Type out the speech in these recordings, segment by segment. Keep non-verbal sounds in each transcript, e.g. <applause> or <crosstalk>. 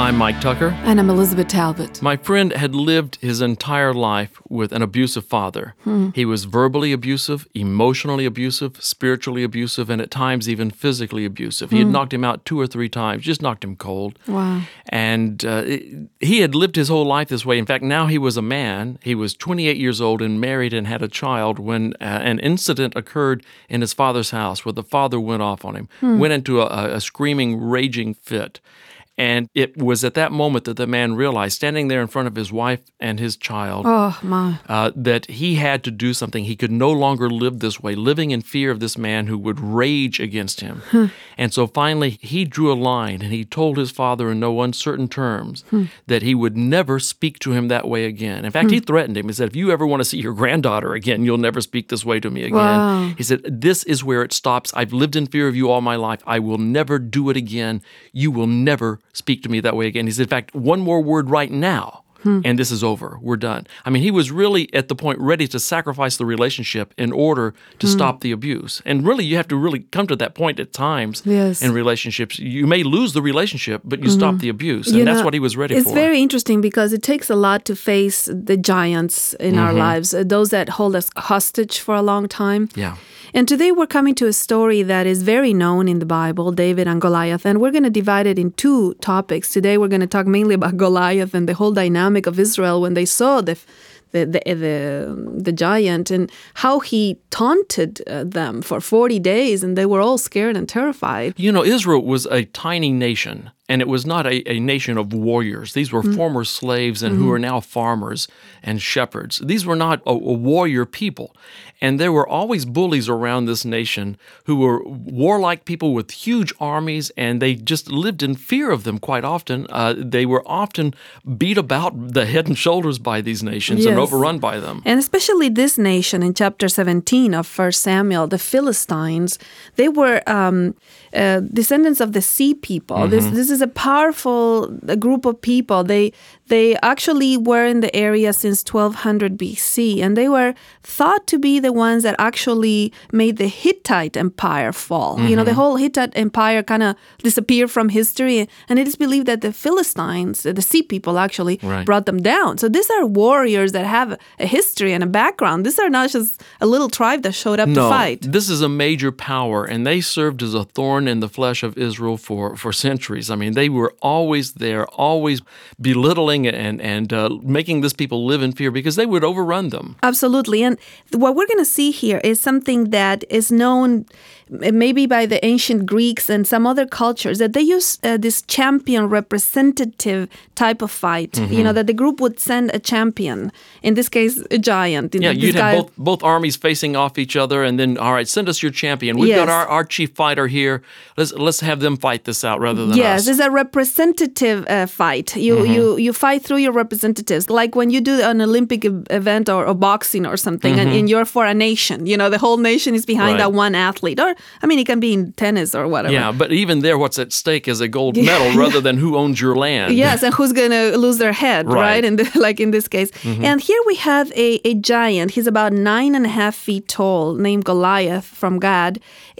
I'm Mike Tucker. And I'm Elizabeth Talbot. My friend had lived his entire life with an abusive father. He was verbally abusive, emotionally abusive, spiritually abusive, and at times even physically abusive. He had knocked him out two or three times, just knocked him cold. Wow. And uh, it- he had lived his whole life this way. In fact, now he was a man. He was 28 years old and married and had a child when uh, an incident occurred in his father's house where the father went off on him, went into a, a screaming, raging fit. And it was at that moment that the man realized, standing there in front of his wife and his child, Oh, my. uh, that he had to do something. He could no longer live this way, living in fear of this man who would rage against him. Hmm. And so finally, he drew a line and he told his father in no uncertain terms hmm. that he would never speak to him that way again. In fact, hmm. he threatened him. He said, If you ever want to see your granddaughter again, you'll never speak this way to me again. Wow. He said, This is where it stops. I've lived in fear of you all my life. I will never do it again. You will never speak to me that way again. He said, In fact, one more word right now. And this is over. We're done. I mean, he was really at the point ready to sacrifice the relationship in order to stop the abuse. And really, you have to really come to that point at times Yes. in relationships. You may lose the relationship, but you stop the abuse. And You that's know, what he was ready it's for. It's very interesting because it takes a lot to face the giants in our Mm-hmm. lives, uh, those that hold us hostage for a long time. yeah. And today we're coming to a story that is very known in the Bible, David and Goliath. And we're going to divide it in two topics. Today we're going to talk mainly about <laughs> Goliath and the whole dynamic of Israel when they saw the the the the, the giant and how he taunted uh, them for 40 days and they were all scared and terrified. You know, Israel was a tiny nation, and it was not a, a nation of warriors. These were former slaves and who are now farmers and shepherds. These were not a, a warrior people. And there were always bullies around this nation who were warlike people with huge armies, and they just lived in fear of them quite often. Uh, they were often beat about the head and shoulders by these nations and overrun by them. And especially this nation in chapter 17 of 1 Samuel, the Philistines, they were um, uh, descendants of the sea people. This, this is a powerful group of people. They, they actually were in the area since 1200 BC, and they were thought to be the ones that actually made the Hittite Empire fall. You know, the mm-hmm. whole Hittite Empire kind of disappeared from history, and it is believed that the Philistines, the sea people, actually Right. brought them down. So these are warriors that have a history and a background. These are not just a little tribe that showed up to fight. This is a major power, and they served as a thorn in the flesh of Israel for, for centuries. I mean, they were always there, always belittling and, and uh, making these people live in fear because they would overrun them. Absolutely. And what we're going to see here is something that is known maybe by the ancient Greeks and some other cultures that they use uh, this champion representative type of fight. Mm-hmm. You know, that the group would send a champion, in this case, a giant. Yeah, This you'd guy- have both, both armies facing off each other, and then, all right, send us your champion. We've got our, our chief fighter here. Let's, let's have them fight this out rather than Yes, us. It's a representative uh, fight. You Mm-hmm. you you fight through your representatives, like when you do an Olympic event or, or boxing or something, and, and you're for a nation. You know, the whole nation is behind Mm-hmm. Right. that one athlete. Or I mean, it can be in tennis or whatever. Yeah, but even there, what's at stake is a gold <laughs> medal rather than who owns your land. Yes, and who's gonna lose their head, right? Right. Mm-hmm. And <laughs> like in this case, and here we have a, a giant. He's about nine and a half feet tall, named Goliath from Gath,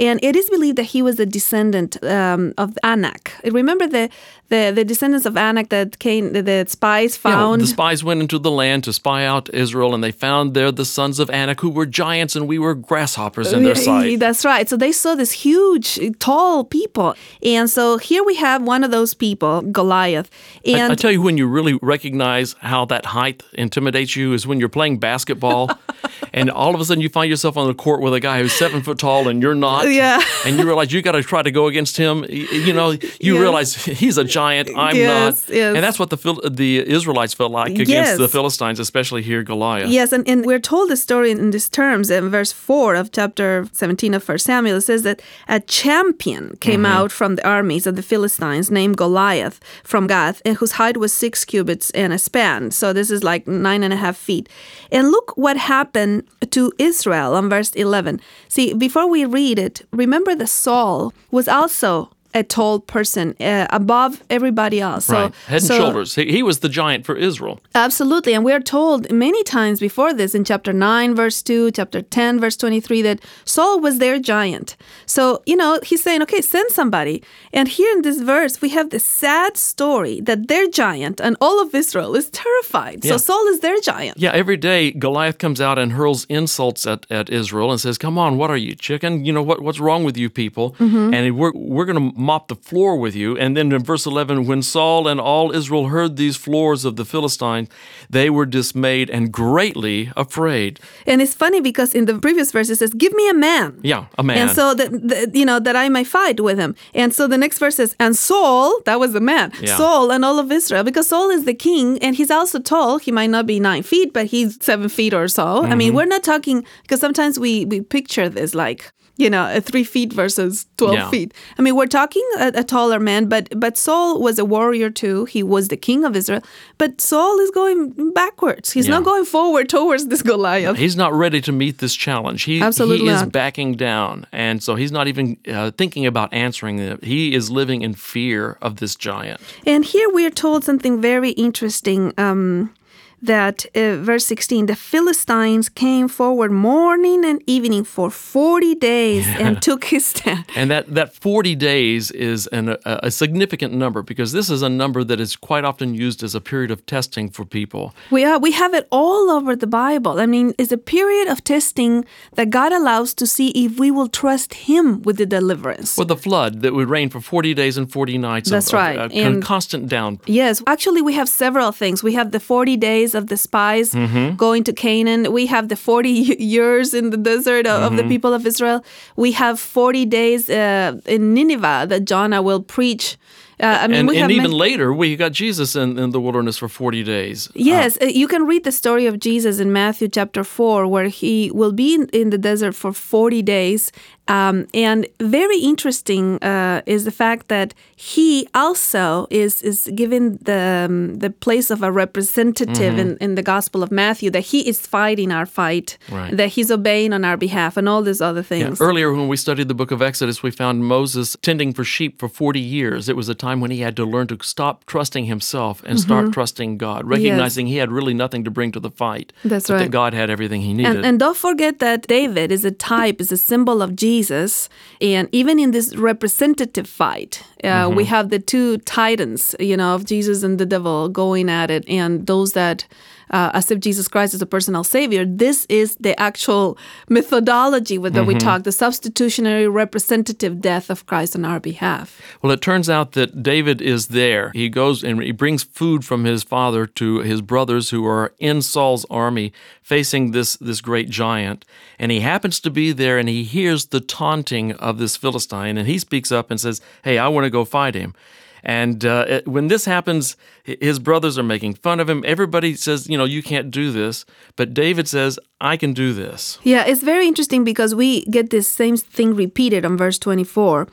and it is believed that he was a descendant um, of Anak. Remember the, the the descendants of Anak that came, the, the spies Yeah, found. the spies went into the land to spy out Israel, and they found there the sons of Anak, who were giants, and we were grasshoppers in their sight. That's right. So they saw this huge, tall people, and so here we have one of those people, Goliath, I, and I tell you, when you really recognize how that height intimidates you is when you're playing basketball, <laughs> and all of a sudden you find yourself on the court with a guy who's seven foot tall and you're not. Yeah. And you realize you got to try to go against him. You know, you Yes. realize he's a giant. I'm Yes, not. yes. And that's what the Phil- the Israelites felt like against Yes. the Philistines, especially here Goliath. Yes, and, and we're told the story in these terms in verse 4 of chapter 17 of 1 Samuel. It says that a champion came mm-hmm. out from the armies of the Philistines named Goliath from Gath, and whose height was six cubits and a span. So this is like nine and a half feet. And look what happened to Israel on verse 11. See, before we read it, remember that Saul was also a tall person uh, above everybody else. So, right. Head and so- shoulders. He, he was the giant for Israel. Absolutely. And we are told many times before this in chapter 9, verse 2, chapter 10, verse 23, that Saul was their giant. So, you know, he's saying, okay, send somebody. And here in this verse, we have the sad story that their giant and all of Israel is terrified. So Saul is their giant. Yeah, every day Goliath comes out and hurls insults at, at Israel and says, Come on, what are you, chicken? You know, what, what's wrong with you people? Mm-hmm. And we're, we're going to mop the floor with you. And then in verse 11, when Saul and all Israel heard these floors of the Philistines, they were dismayed and greatly afraid. And it's funny because in the previous verse it says, "Give me a man." Yeah, a man. And so that you know that I may fight with him. And so the next verse says, "And Saul, that was the man, Yeah. Saul and all of Israel, because Saul is the king, and he's also tall. He might not be nine feet, but he's seven feet or so. I Mm-hmm. mean, we're not talking because sometimes we we picture this like." You know, a three feet versus twelve Yeah. feet. I mean, we're talking a, a taller man, but but Saul was a warrior too. He was the king of Israel, but Saul is going backwards. He's not going forward <laughs> towards this Goliath. He's not ready to meet this challenge. He, Absolutely he is not. backing down. And so he's not even uh, thinking about answering it. He is living in fear of this giant. And here we are told something very interesting. Um, that uh, verse 16 the philistines came forward morning and evening for 40 days and took his stand And that, that 40 days is an, a, a significant number because this is a number that is quite often used as a period of testing for people. we are we have it all over the bible i mean it's a period of testing that god allows to see if we will trust him with the deliverance With the flood that would rain for 40 days and 40 nights. That's of, right. uh, And- constant down. Yes, actually, we have several things. We have the 40 days of the spies Mm-hmm. going to Canaan. We have the 40 years in the desert of, of the Mm-hmm. people of Israel. We have 40 days uh, in Nineveh that Jonah will preach. Uh, I mean, And, and even later, we got Jesus in, in the wilderness for 40 days. Yes, uh, you can read the story of Jesus in Matthew chapter 4, where he will be in, in the desert for 40 days. Um, and very interesting uh, is the fact that he also is, is given the, um, the place of a representative in, in the Gospel of Matthew, that he is fighting our fight, Right. that he's obeying on our behalf, and all these other Yeah, things. Earlier, when we studied the book of Exodus, we found Moses tending for sheep for 40 years. It was a time when he had to learn to stop trusting himself and Mm-hmm. start trusting God, recognizing he had really nothing to bring to the fight. That's but right. that God had everything he needed. And, and don't forget that David is a type, is a symbol of Jesus. And even in this representative fight, uh, we have the two titans, you know, of Jesus and the devil going at it, and those that, uh, as if Jesus Christ is a personal savior. This is the actual methodology with that we talk, the substitutionary representative death of Christ on our behalf. Well, it turns out that David is there. He goes and he brings food from his father to his brothers who are in Saul's army facing this, this great giant. And he happens to be there and he hears the taunting of this Philistine. And he speaks up and says, Hey, I want to go fight him. And uh, it- when this happens, his brothers are making fun of him. Everybody says, You know, you can't do this. But David says, I can do this. Yeah, it's very interesting because we get this same thing repeated on verse 24.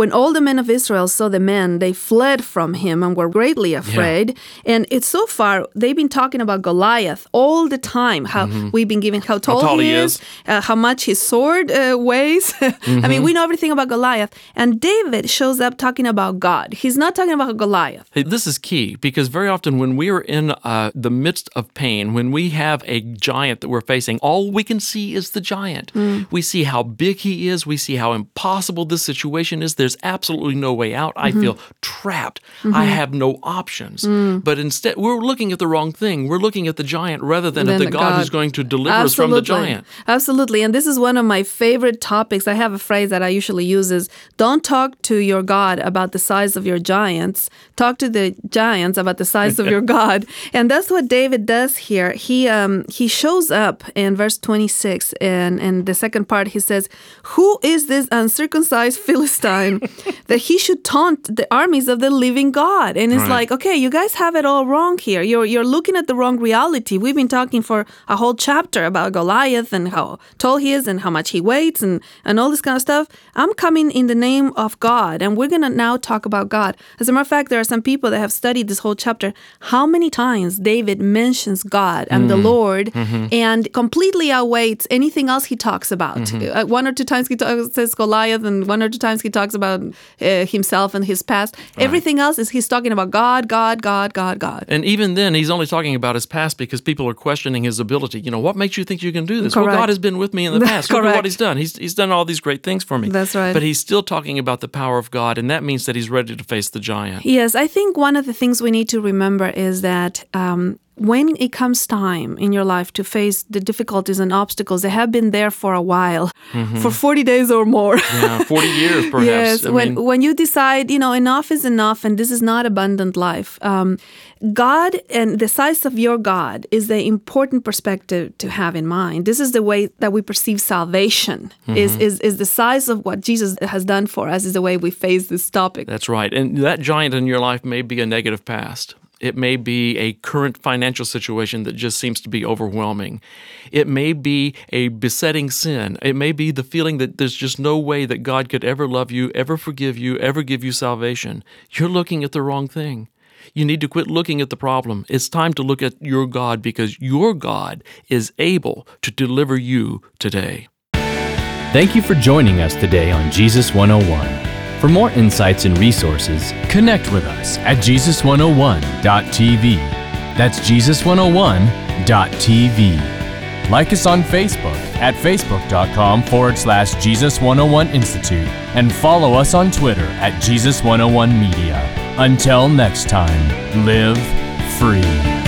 When all the men of Israel saw the man, they fled from him and were greatly afraid. And it's so far, they've been talking about Goliath all the time, how we've been given how tall, tall he he is, is. Uh, how much his sword uh, weighs. <laughs> I mean, we know everything about Goliath. And David shows up talking about God. He's not talking about Goliath. Hey, this is key because very often when we are in uh, the midst of pain, when we have a giant that we're facing, all we can see is the giant. We see how big he is. We see how impossible this situation is. There's absolutely no way out. I mm-hmm. feel trapped. I mm-hmm. have no options. Mm. But instead, we're looking at the wrong thing. We're looking at the giant rather than, at the the God, who's going to deliver us from the giant. Absolutely. And this is one of my favorite topics. I have a phrase that I usually use is don't talk to your God about the size of your giants. Talk to the giants about the size of your <laughs> God. And that's what David does here. He um he shows up in verse 26 and and the second part he says, "Who is this uncircumcised Philistine him that he should taunt the armies of the living God. And it's Right. like, okay, you guys have it all wrong here. You're you're looking at the wrong reality. We've been talking for a whole chapter about Goliath and how tall he is and how much he weighs and and all this kind of stuff. I'm coming in the name of God, and we're gonna now talk about God. As a matter of fact, there are some people that have studied this whole chapter. How many times David mentions God and the mm-hmm. Lord, mm-hmm. and completely outweighs anything else he talks about. Mm-hmm. Uh, one or two times he talks, says Goliath, and one or two times he talks about uh, himself and his past. Everything else is he's talking about God, God, God, God, God. And even then, he's only talking about his past because people are questioning his ability. You know, what makes you think you can do this? Well, God has been with me in the <laughs> past. Look at what he's done. He's, he's done all these great things for me. That's right. But he's still talking about the power of God, and that means that he's ready to face the giant. Yes, I think one of the things we need to remember is that um, when it comes time in your life to face the difficulties and obstacles that have been there for a while, for 40 days or more. Yeah, 40 <laughs> years perhaps. Yes, I when mean, when you decide, you know, enough is enough, and this is not abundant life. Um, God and the size of your God is the important perspective to have in mind. This is the way that we perceive salvation. Is Mm-hmm. is is the size of what Jesus has done for us is the way we face this topic. That's right. And that giant in your life may be a negative past. It may be a current financial situation that just seems to be overwhelming. It may be a besetting sin. It may be the feeling that there's just no way that God could ever love you, ever forgive you, ever give you salvation. You're looking at the wrong thing. You need to quit looking at the problem. It's time to look at your God because your God is able to deliver you today. Thank you for joining us today on Jesus 101. For more insights and resources, connect with us at Jesus101.tv. That's Jesus101.tv. Like us on Facebook at facebook.com forward slash Jesus101 Institute and follow us on Twitter at Jesus101 Media. Until next time, live free.